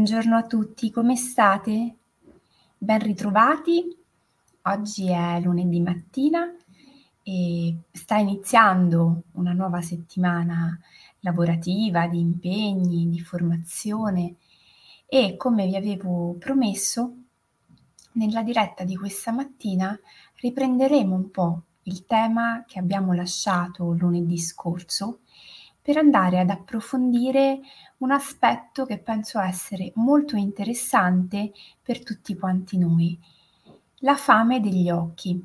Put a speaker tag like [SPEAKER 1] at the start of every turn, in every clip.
[SPEAKER 1] Buongiorno a tutti, come state? Ben ritrovati. Oggi è lunedì mattina e sta iniziando una nuova settimana lavorativa, di impegni, di formazione e come vi avevo promesso, nella diretta di questa mattina riprenderemo un po' il tema che abbiamo lasciato lunedì scorso per andare ad approfondire un aspetto che penso essere molto interessante per tutti quanti noi, la fame degli occhi.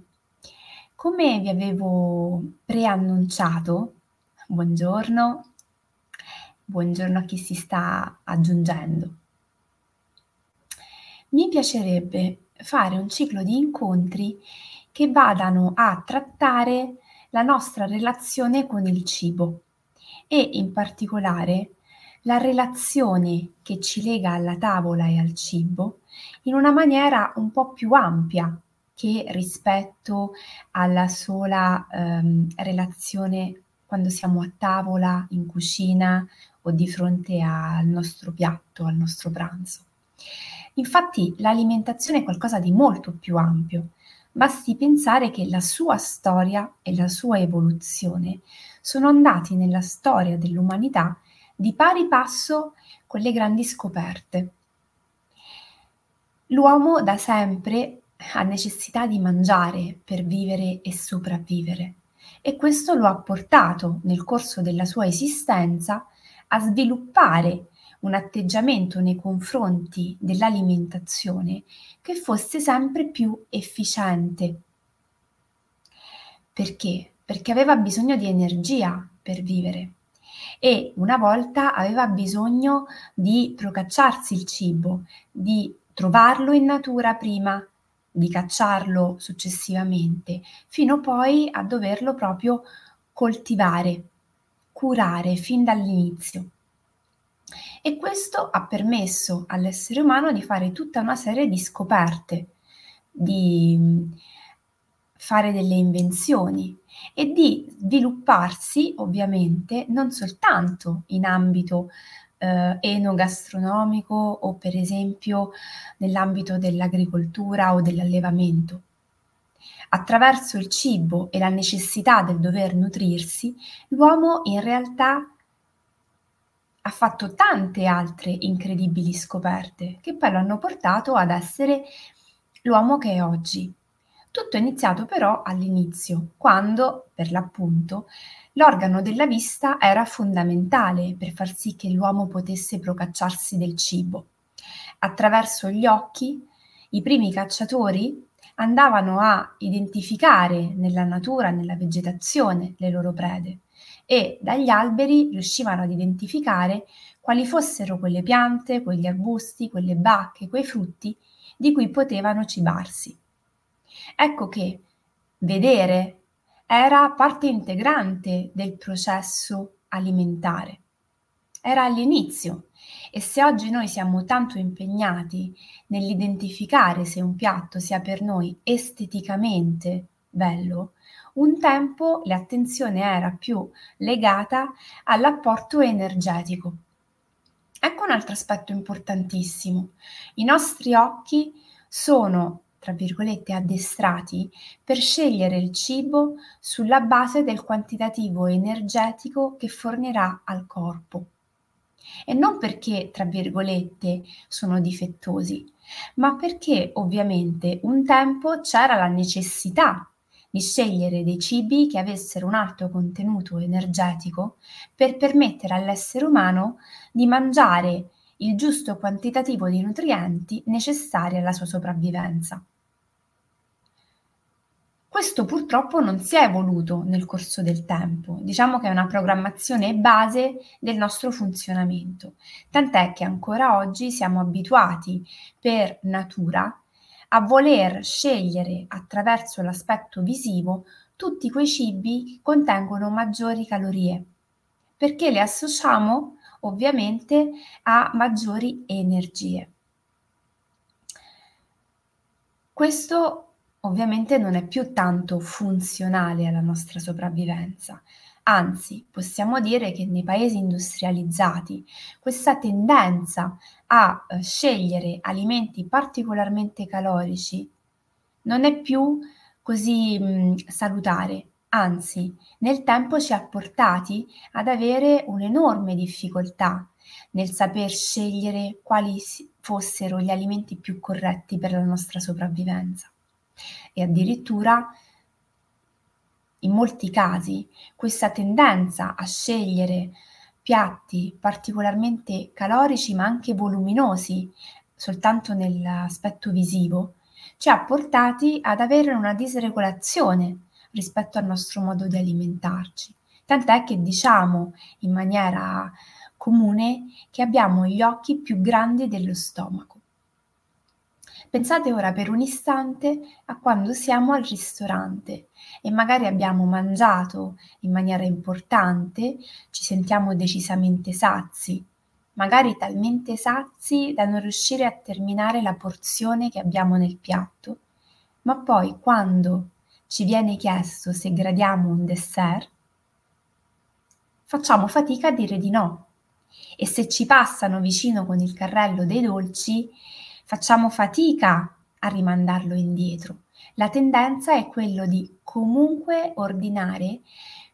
[SPEAKER 1] Come vi avevo preannunciato, buongiorno, buongiorno a chi si sta aggiungendo. Mi piacerebbe fare un ciclo di incontri che vadano a trattare la nostra relazione con il cibo e in particolare la relazione che ci lega alla tavola e al cibo in una maniera un po' più ampia che rispetto alla sola ehm, relazione quando siamo a tavola, in cucina o di fronte al nostro piatto, al nostro pranzo. Infatti l'alimentazione è qualcosa di molto più ampio. Basti pensare che la sua storia e la sua evoluzione sono andati nella storia dell'umanità di pari passo con le grandi scoperte. L'uomo da sempre ha necessità di mangiare per vivere e sopravvivere e questo lo ha portato nel corso della sua esistenza a sviluppare un atteggiamento nei confronti dell'alimentazione che fosse sempre più efficiente. Perché? Perché aveva bisogno di energia per vivere e una volta aveva bisogno di procacciarsi il cibo, di trovarlo in natura prima, di cacciarlo successivamente, fino poi a doverlo proprio coltivare, curare fin dall'inizio. E questo ha permesso all'essere umano di fare tutta una serie di scoperte, di fare delle invenzioni e di svilupparsi ovviamente non soltanto in ambito eh, enogastronomico o per esempio nell'ambito dell'agricoltura o dell'allevamento. Attraverso il cibo e la necessità del dover nutrirsi, l'uomo in realtà ha fatto tante altre incredibili scoperte che poi lo hanno portato ad essere l'uomo che è oggi. Tutto è iniziato però all'inizio, quando, per l'appunto, l'organo della vista era fondamentale per far sì che l'uomo potesse procacciarsi del cibo. Attraverso gli occhi, i primi cacciatori andavano a identificare nella natura, nella vegetazione, le loro prede e dagli alberi riuscivano ad identificare quali fossero quelle piante, quegli arbusti, quelle bacche, quei frutti di cui potevano cibarsi. Ecco che vedere era parte integrante del processo alimentare. Era all'inizio e se oggi noi siamo tanto impegnati nell'identificare se un piatto sia per noi esteticamente bello, un tempo l'attenzione era più legata all'apporto energetico. Ecco un altro aspetto importantissimo. I nostri occhi sono tra virgolette, addestrati per scegliere il cibo sulla base del quantitativo energetico che fornirà al corpo. E non perché, tra virgolette, sono difettosi, ma perché ovviamente un tempo c'era la necessità di scegliere dei cibi che avessero un alto contenuto energetico per permettere all'essere umano di mangiare il giusto quantitativo di nutrienti necessari alla sua sopravvivenza. Questo purtroppo non si è evoluto nel corso del tempo, diciamo che è una programmazione base del nostro funzionamento, tant'è che ancora oggi siamo abituati per natura a voler scegliere attraverso l'aspetto visivo tutti quei cibi che contengono maggiori calorie, perché le associamo ovviamente a maggiori energie. Questo ovviamente non è più tanto funzionale alla nostra sopravvivenza, Anzi, possiamo dire che nei paesi industrializzati questa tendenza a eh, scegliere alimenti particolarmente calorici non è più così mh, salutare, anzi, nel tempo ci ha portati ad avere un'enorme difficoltà nel saper scegliere quali fossero gli alimenti più corretti per la nostra sopravvivenza. E addirittura in molti casi questa tendenza a scegliere piatti particolarmente calorici ma anche voluminosi soltanto nell'aspetto visivo ci ha portati ad avere una disregolazione rispetto al nostro modo di alimentarci. Tant'è che diciamo in maniera comune che abbiamo gli occhi più grandi dello stomaco. Pensate ora per un istante a quando siamo al ristorante e magari abbiamo mangiato in maniera importante, ci sentiamo decisamente sazi, magari talmente sazi da non riuscire a terminare la porzione che abbiamo nel piatto, ma poi quando ci viene chiesto se gradiamo un dessert, facciamo fatica a dire di no. E se ci passano vicino con il carrello dei dolci, facciamo fatica a rimandarlo indietro. La tendenza è quello di comunque ordinare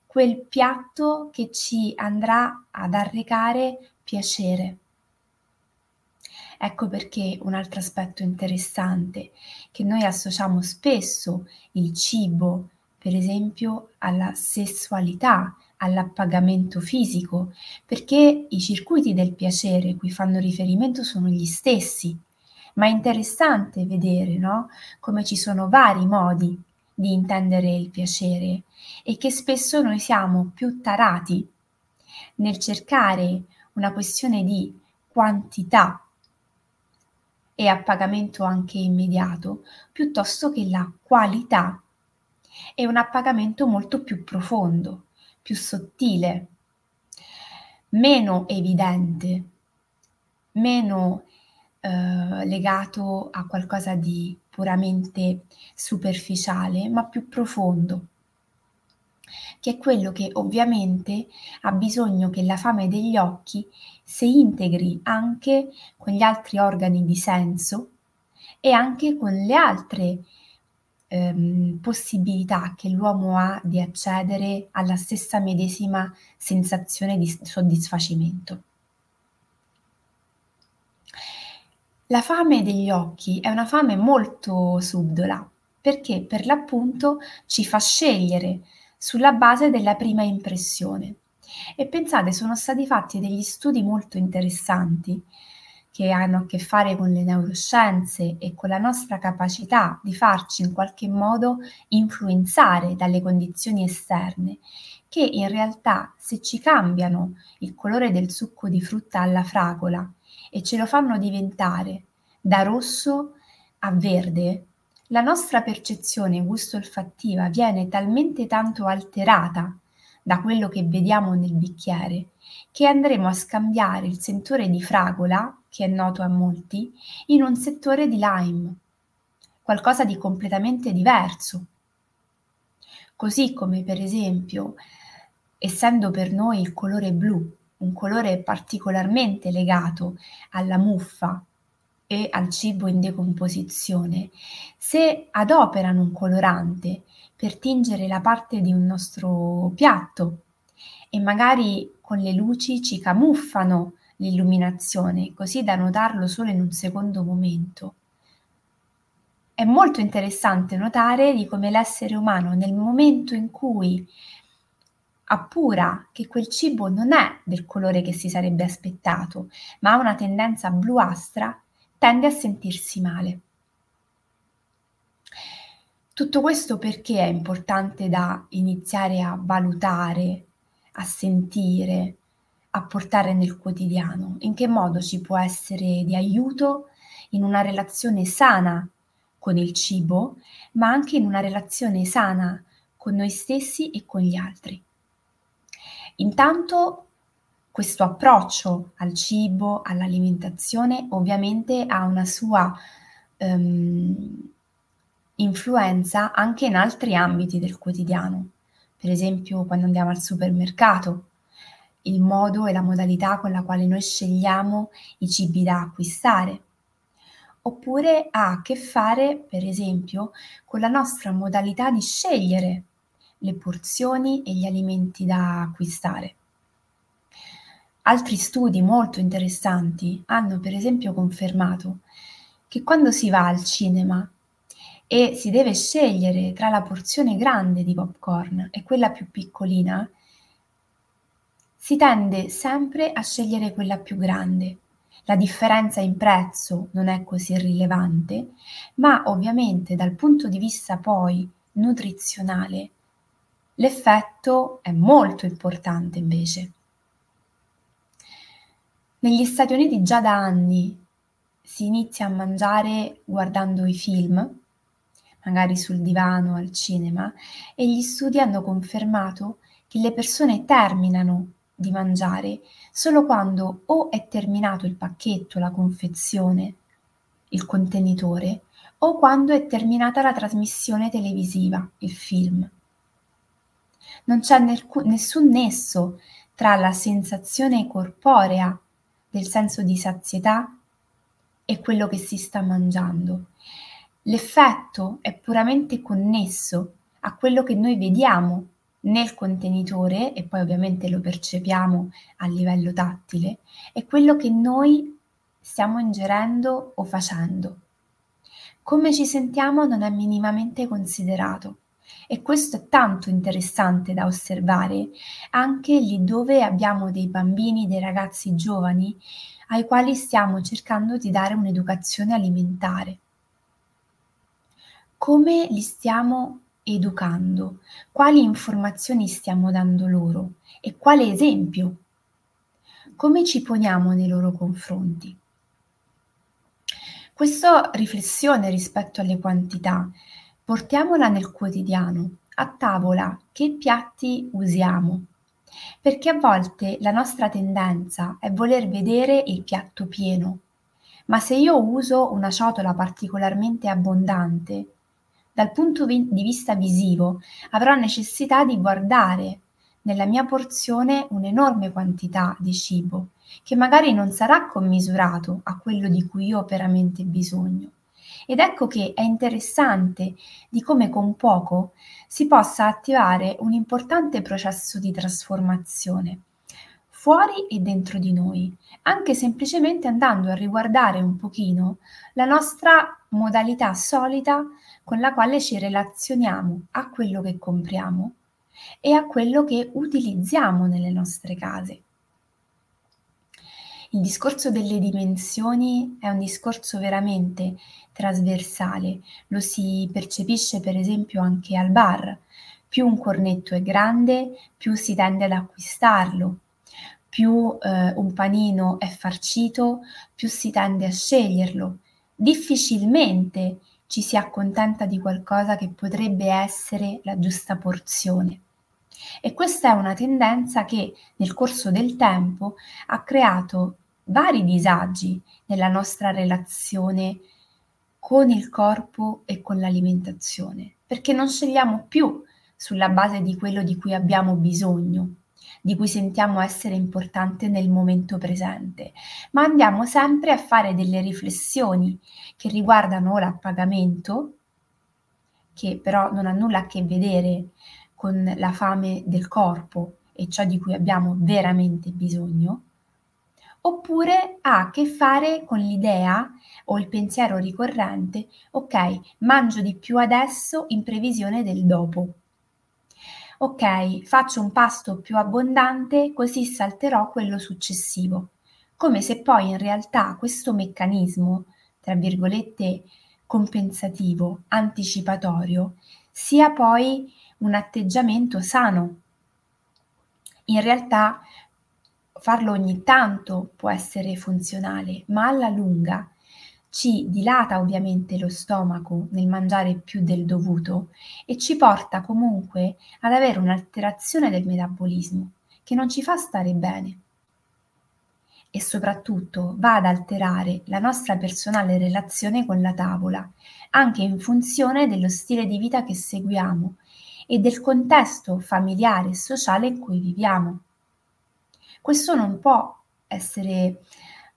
[SPEAKER 1] quel piatto che ci andrà ad arrecare piacere. Ecco perché un altro aspetto interessante che noi associamo spesso il cibo, per esempio, alla sessualità, all'appagamento fisico, perché i circuiti del piacere cui fanno riferimento sono gli stessi, ma è interessante vedere no? come ci sono vari modi di intendere il piacere e che spesso noi siamo più tarati nel cercare una questione di quantità e a pagamento anche immediato, piuttosto che la qualità e un appagamento molto più profondo, più sottile, meno evidente, meno eh, legato a qualcosa di puramente superficiale, ma più profondo che è quello che ovviamente ha bisogno che la fame degli occhi si integri anche con gli altri organi di senso e anche con le altre ehm, possibilità che l'uomo ha di accedere alla stessa medesima sensazione di soddisfacimento. La fame degli occhi è una fame molto subdola perché per l'appunto ci fa scegliere sulla base della prima impressione. E pensate, sono stati fatti degli studi molto interessanti che hanno a che fare con le neuroscienze e con la nostra capacità di farci in qualche modo influenzare dalle condizioni esterne, che in realtà se ci cambiano il colore del succo di frutta alla fragola e ce lo fanno diventare da rosso a verde, la nostra percezione gusto-olfattiva viene talmente tanto alterata da quello che vediamo nel bicchiere che andremo a scambiare il sentore di fragola, che è noto a molti, in un settore di lime, qualcosa di completamente diverso. Così come per esempio, essendo per noi il colore blu un colore particolarmente legato alla muffa, e al cibo in decomposizione, se adoperano un colorante per tingere la parte di un nostro piatto e magari con le luci ci camuffano l'illuminazione così da notarlo solo in un secondo momento. È molto interessante notare di come l'essere umano nel momento in cui appura che quel cibo non è del colore che si sarebbe aspettato, ma ha una tendenza bluastra, tende a sentirsi male. Tutto questo perché è importante da iniziare a valutare, a sentire, a portare nel quotidiano? In che modo ci può essere di aiuto in una relazione sana con il cibo, ma anche in una relazione sana con noi stessi e con gli altri? Intanto questo approccio al cibo, all'alimentazione, ovviamente ha una sua um, influenza anche in altri ambiti del quotidiano. per esempio quando andiamo al supermercato, il modo e la modalità con la quale noi scegliamo i cibi da acquistare. Oppure ha a che fare, per esempio, con la nostra modalità di scegliere le porzioni e gli alimenti da acquistare. Altri studi molto interessanti hanno per esempio confermato che quando si va al cinema e si deve scegliere tra la porzione grande di popcorn e quella più piccolina, si tende sempre a scegliere quella più grande. La differenza in prezzo non è così rilevante, ma ovviamente dal punto di vista poi nutrizionale l'effetto è molto importante invece. Negli Stati Uniti già da anni si inizia a mangiare guardando i film, magari sul divano al cinema, e gli studi hanno confermato che le persone terminano di mangiare solo quando o è terminato il pacchetto, la confezione, il contenitore, o quando è terminata la trasmissione televisiva, il film. Non c'è nessun nesso tra la sensazione corporea del senso di sazietà e quello che si sta mangiando. L'effetto è puramente connesso a quello che noi vediamo nel contenitore e poi ovviamente lo percepiamo a livello tattile, è quello che noi stiamo ingerendo o facendo. Come ci sentiamo non è minimamente considerato e questo è tanto interessante da osservare anche lì dove abbiamo dei bambini, dei ragazzi giovani ai quali stiamo cercando di dare un'educazione alimentare. Come li stiamo educando? Quali informazioni stiamo dando loro? E quale esempio? Come ci poniamo nei loro confronti? Questa riflessione rispetto alle quantità portiamola nel quotidiano. A tavola che piatti usiamo? Perché a volte la nostra tendenza è voler vedere il piatto pieno, ma se io uso una ciotola particolarmente abbondante, dal punto di vista visivo avrò necessità di guardare nella mia porzione un'enorme quantità di cibo che magari non sarà commisurato a quello di cui ho veramente bisogno. Ed ecco che è interessante di come con poco si possa attivare un importante processo di trasformazione fuori e dentro di noi, anche semplicemente andando a riguardare un pochino la nostra modalità solita con la quale ci relazioniamo a quello che compriamo e a quello che utilizziamo nelle nostre case. Il discorso delle dimensioni è un discorso veramente trasversale, lo si percepisce per esempio anche al bar. Più un cornetto è grande, più si tende ad acquistarlo, più eh, un panino è farcito, più si tende a sceglierlo. Difficilmente ci si accontenta di qualcosa che potrebbe essere la giusta porzione. E questa è una tendenza che nel corso del tempo ha creato vari disagi nella nostra relazione con il corpo e con l'alimentazione, perché non scegliamo più sulla base di quello di cui abbiamo bisogno, di cui sentiamo essere importante nel momento presente, ma andiamo sempre a fare delle riflessioni che riguardano l'appagamento, che però non ha nulla a che vedere con la fame del corpo e ciò di cui abbiamo veramente bisogno, oppure ha a che fare con l'idea o il pensiero ricorrente, ok, mangio di più adesso in previsione del dopo. Ok, faccio un pasto più abbondante così salterò quello successivo, come se poi in realtà questo meccanismo, tra virgolette, compensativo, anticipatorio, sia poi un atteggiamento sano. In realtà farlo ogni tanto può essere funzionale, ma alla lunga ci dilata ovviamente lo stomaco nel mangiare più del dovuto e ci porta comunque ad avere un'alterazione del metabolismo che non ci fa stare bene e soprattutto va ad alterare la nostra personale relazione con la tavola, anche in funzione dello stile di vita che seguiamo e del contesto familiare e sociale in cui viviamo. Questo non può essere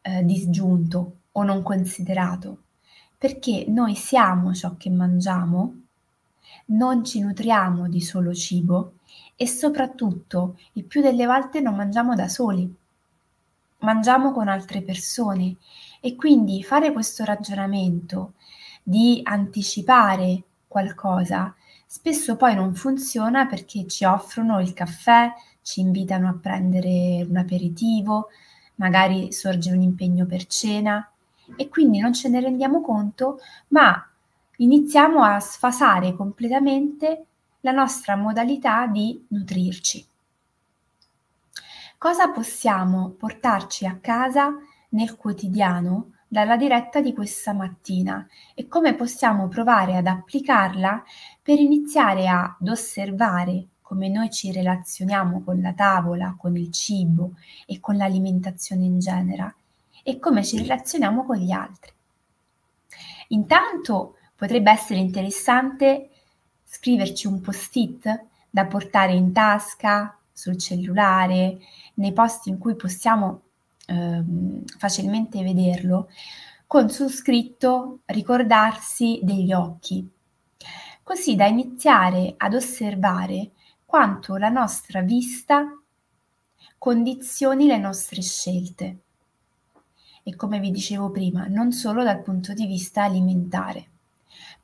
[SPEAKER 1] eh, disgiunto o non considerato, perché noi siamo ciò che mangiamo, non ci nutriamo di solo cibo e soprattutto il più delle volte non mangiamo da soli, mangiamo con altre persone. E quindi fare questo ragionamento di anticipare qualcosa spesso poi non funziona perché ci offrono il caffè, ci invitano a prendere un aperitivo, magari sorge un impegno per cena e quindi non ce ne rendiamo conto, ma iniziamo a sfasare completamente la nostra modalità di nutrirci. Cosa possiamo portarci a casa nel quotidiano dalla diretta di questa mattina e come possiamo provare ad applicarla per iniziare ad osservare come noi ci relazioniamo con la tavola, con il cibo e con l'alimentazione in genere e come ci relazioniamo con gli altri. Intanto potrebbe essere interessante scriverci un post-it da portare in tasca, sul cellulare, nei posti in cui possiamo eh, facilmente vederlo, con su scritto ricordarsi degli occhi, così da iniziare ad osservare quanto la nostra vista condizioni le nostre scelte. E come vi dicevo prima, non solo dal punto di vista alimentare.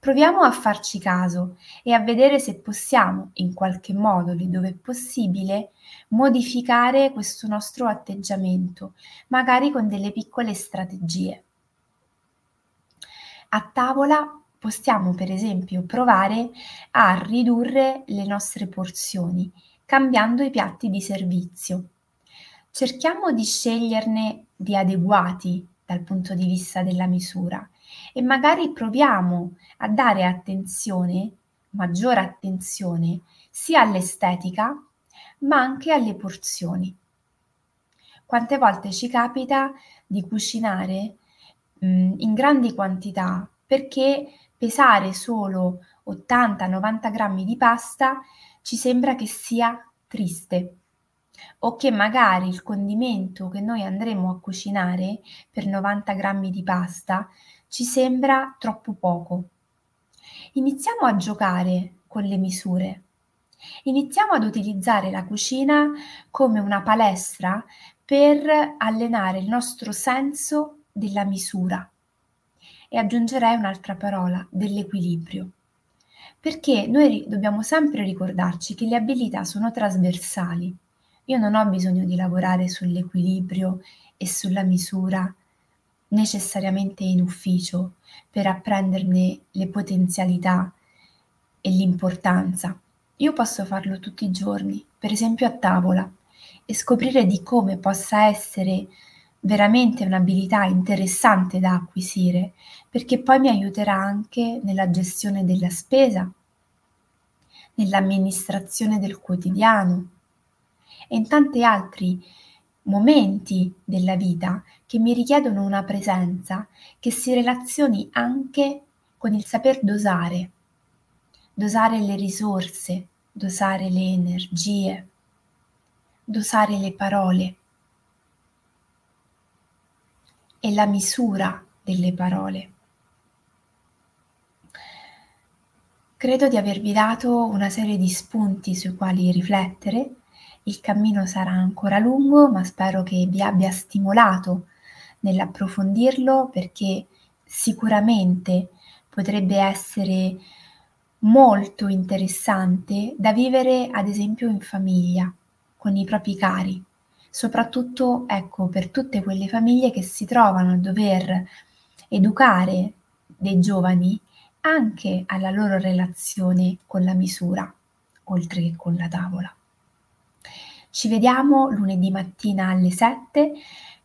[SPEAKER 1] Proviamo a farci caso e a vedere se possiamo, in qualche modo, lì dove è possibile, modificare questo nostro atteggiamento, magari con delle piccole strategie. A tavola possiamo per esempio provare a ridurre le nostre porzioni cambiando i piatti di servizio. Cerchiamo di sceglierne di adeguati dal punto di vista della misura e magari proviamo a dare attenzione, maggiore attenzione, sia all'estetica ma anche alle porzioni. Quante volte ci capita di cucinare mh, in grandi quantità perché pesare solo 80-90 grammi di pasta ci sembra che sia triste o che magari il condimento che noi andremo a cucinare per 90 grammi di pasta ci sembra troppo poco. Iniziamo a giocare con le misure. Iniziamo ad utilizzare la cucina come una palestra per allenare il nostro senso della misura. E aggiungerei un'altra parola, dell'equilibrio. Perché noi dobbiamo sempre ricordarci che le abilità sono trasversali. Io non ho bisogno di lavorare sull'equilibrio e sulla misura necessariamente in ufficio per apprenderne le potenzialità e l'importanza. Io posso farlo tutti i giorni, per esempio a tavola, e scoprire di come possa essere veramente un'abilità interessante da acquisire, perché poi mi aiuterà anche nella gestione della spesa, nell'amministrazione del quotidiano e in tanti altri momenti della vita che mi richiedono una presenza che si relazioni anche con il saper dosare, dosare le risorse, dosare le energie, dosare le parole e la misura delle parole. Credo di avervi dato una serie di spunti sui quali riflettere. Il cammino sarà ancora lungo, ma spero che vi abbia stimolato nell'approfondirlo perché sicuramente potrebbe essere molto interessante da vivere ad esempio in famiglia, con i propri cari, soprattutto ecco per tutte quelle famiglie che si trovano a dover educare dei giovani anche alla loro relazione con la misura, oltre che con la tavola. Ci vediamo lunedì mattina alle 7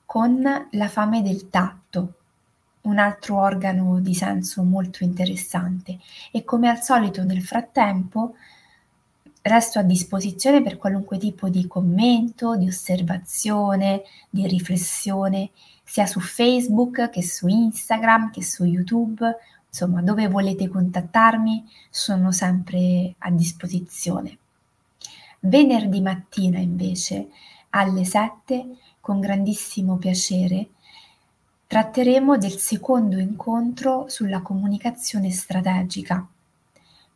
[SPEAKER 1] con la fame del tatto, un altro organo di senso molto interessante e come al solito nel frattempo resto a disposizione per qualunque tipo di commento, di osservazione, di riflessione, sia su Facebook che su Instagram che su YouTube, insomma, dove volete contattarmi, sono sempre a disposizione. Venerdì mattina invece alle 7, con grandissimo piacere, tratteremo del secondo incontro sulla comunicazione strategica.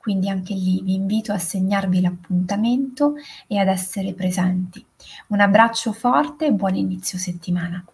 [SPEAKER 1] Quindi anche lì vi invito a segnarvi l'appuntamento e ad essere presenti. Un abbraccio forte e buon inizio settimana.